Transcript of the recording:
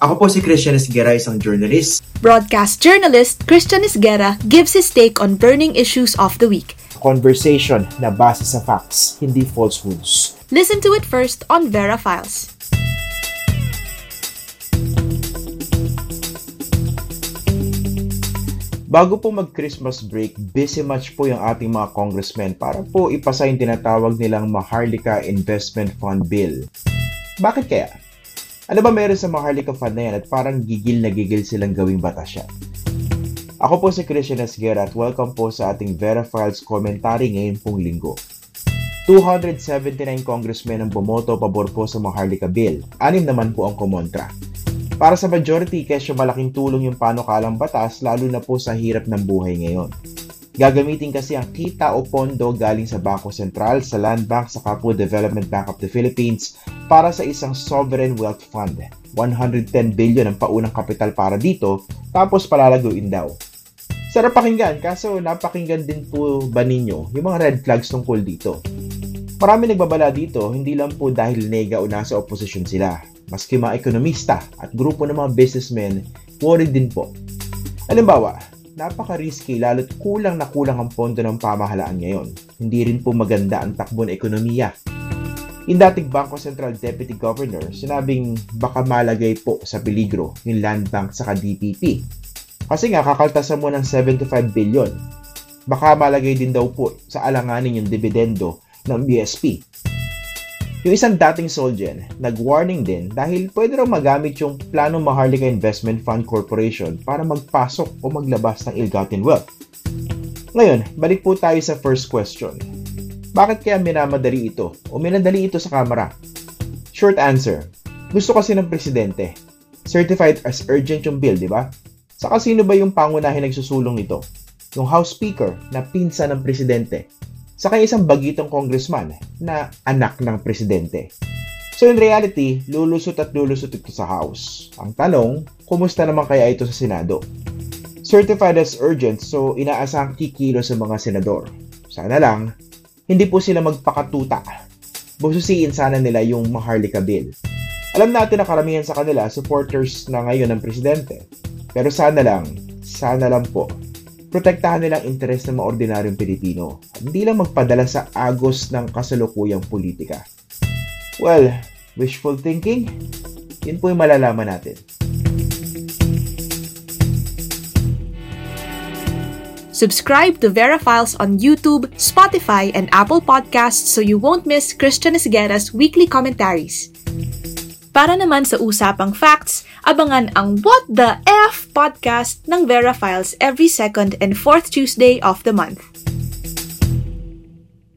Ako po si Christian Esguera, isang journalist. Broadcast journalist Christian Isguera gives his take on burning issues of the week. Conversation na base sa facts, hindi falsehoods. Listen to it first on Vera Files. Bago po mag-Christmas break, busy much po yung ating mga congressmen para po ipasa yung tinatawag nilang Maharlika Investment Fund Bill. Bakit kaya? Ano ba meron sa Maharlika Fund na yan at parang gigil na gigil silang gawing batas siya? Ako po si Christian Esguera at welcome po sa ating Vera Files commentary ngayon pong linggo. 279 congressmen ang bumoto pabor po sa Maharlika Bill, anim naman po ang kumontra. Para sa majority, kesyo malaking tulong yung panukalang batas lalo na po sa hirap ng buhay ngayon. Gagamitin kasi ang kita o pondo galing sa Bangko Sentral, sa Land Bank, sa po Development Bank of the Philippines para sa isang Sovereign Wealth Fund. 110 billion ang paunang kapital para dito, tapos palalaguin daw. Sarap pakinggan, kaso napakinggan din po ba ninyo yung mga red flags tungkol dito? Marami nagbabala dito, hindi lang po dahil nega o nasa oposisyon sila. Maski mga ekonomista at grupo ng mga businessmen, worried din po. Halimbawa, napaka-risky lalo't kulang na kulang ang pondo ng pamahalaan ngayon. Hindi rin po maganda ang takbo ng ekonomiya. Yung dating Bangko Sentral Deputy Governor, sinabing baka malagay po sa peligro yung Land Bank sa DPP. Kasi nga, kakaltasan mo ng 75 billion. Baka malagay din daw po sa alanganin yung dividendo ng BSP. Yung isang dating Solgen, nag-warning din dahil pwede raw magamit yung Plano Maharlika Investment Fund Corporation para magpasok o maglabas ng ill-gotten wealth. Ngayon, balik po tayo sa first question. Bakit kaya minamadali ito o minadali ito sa kamera? Short answer, gusto kasi ng presidente. Certified as urgent yung bill, di ba? Saka sino ba yung pangunahin nagsusulong nito? Yung House Speaker na pinsa ng presidente Saka isang bagitong congressman na anak ng presidente. So in reality, lulusot at lulusot ito sa House. Ang tanong, kumusta naman kaya ito sa Senado? Certified as urgent, so inaasang kikilo sa mga senador. Sana lang, hindi po sila magpakatuta. Bususiin sana nila yung Maharlika Bill. Alam natin na karamihan sa kanila supporters na ngayon ng presidente. Pero sana lang, sana lang po, protektahan nilang interes ng mga ordinaryong Pilipino hindi lang magpadala sa agos ng kasalukuyang politika. Well, wishful thinking? Yun po yung malalaman natin. Subscribe to Vera Files on YouTube, Spotify, and Apple Podcasts so you won't miss Christian Esguera's weekly commentaries. Para naman sa usapang facts, abangan ang What the F podcast ng Vera Files every second and fourth Tuesday of the month.